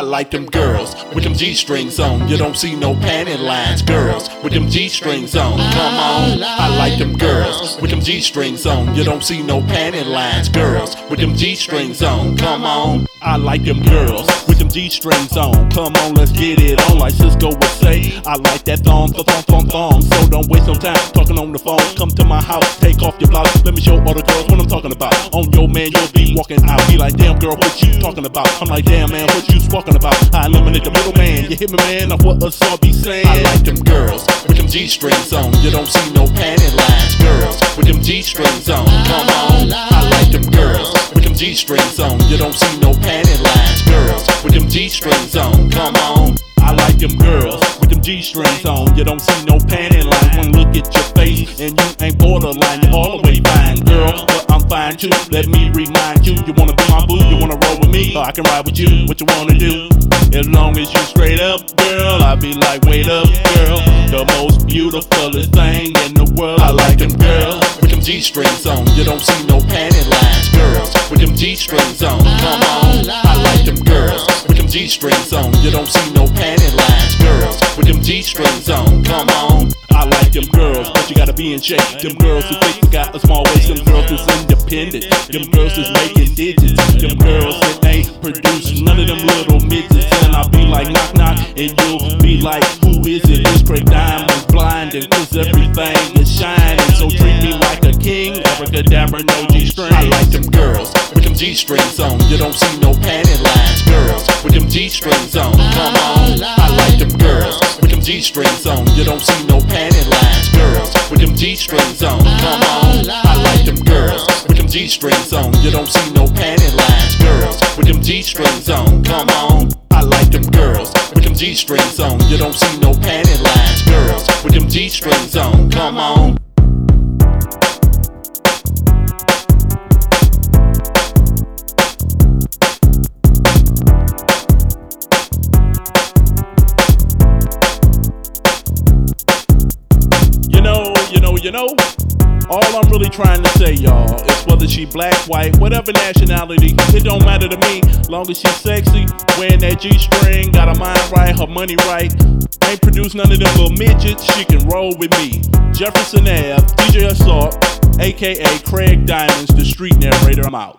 I like them girls with them G strings on. You don't see no panty lines. Girls with them G strings on. Come on. I like them girls with them G strings on. You don't see no panty lines. Girls with them G strings on. Come on. I like them girls G strings on. Come on, let's get it on. Like Sisqó would say, I like that thong, thong, thong, thong. So don't waste no time talking on the phone. Come to my house, take off your blouse. Let me show all the girls what I'm talking about. On your man, you'll be walking out. Be like, damn girl, what you talking about? I'm like, damn man, what you talking about? I eliminate the middleman. You hit me, man, of what us all be saying. I like them girls with them G strings on. You don't see no panty lines. Girls with them G strings on. Come on, I like them girls with them G strings on. You don't see no panty lines. With them G strings on. Come on. I like them girls with them G strings on. You don't see no panty lines. One look at your face and you ain't borderline. You're all the way fine, girl. But I'm fine too. Let me remind you. You wanna be my boo? You wanna roll with me? Or I can ride with you. What you wanna do? As long as you straight up, girl, I be like, wait up, girl. The most beautifulest thing in the world. I like them girls with them G strings on. You don't see no panty lines, girls with them G strings on, strings on. You don't see no panty lines, girls with them G strings on. Come on. I like them girls, but you gotta be in shape. Them girls who think they got a small waist, them girls that's independent. Them girls that's making digits. Them girls that ain't producing none of them little midgets. And I'll be like, knock, knock, and you'll be like, who is it? It's Craig Diamond blinding, cause everything is shining. So treat me like a king, abracadabra, no G string. I like them girls with them G strings on. You don't see no panty lines. Girls with them G strings on. Come on, I like them girls with them G strings on. You don't see no panty lines. Girls with them G strings on. Come on, I like them girls with them G strings on. You don't see no panty lines. Girls with them G strings on. Come on. I like them girls with them G strings on. You don't see no panty lines. Girls with them G strings on. Come on. You know. All I'm really trying to say, y'all, is whether she black, white, whatever nationality, it don't matter to me. Long as she's sexy, wearing that G-string, got her mind right, her money right. Ain't produced none of them little midgets, she can roll with me. Jefferson Ave, DJ Assault, aka Craig Diamonds, the street narrator. I'm out.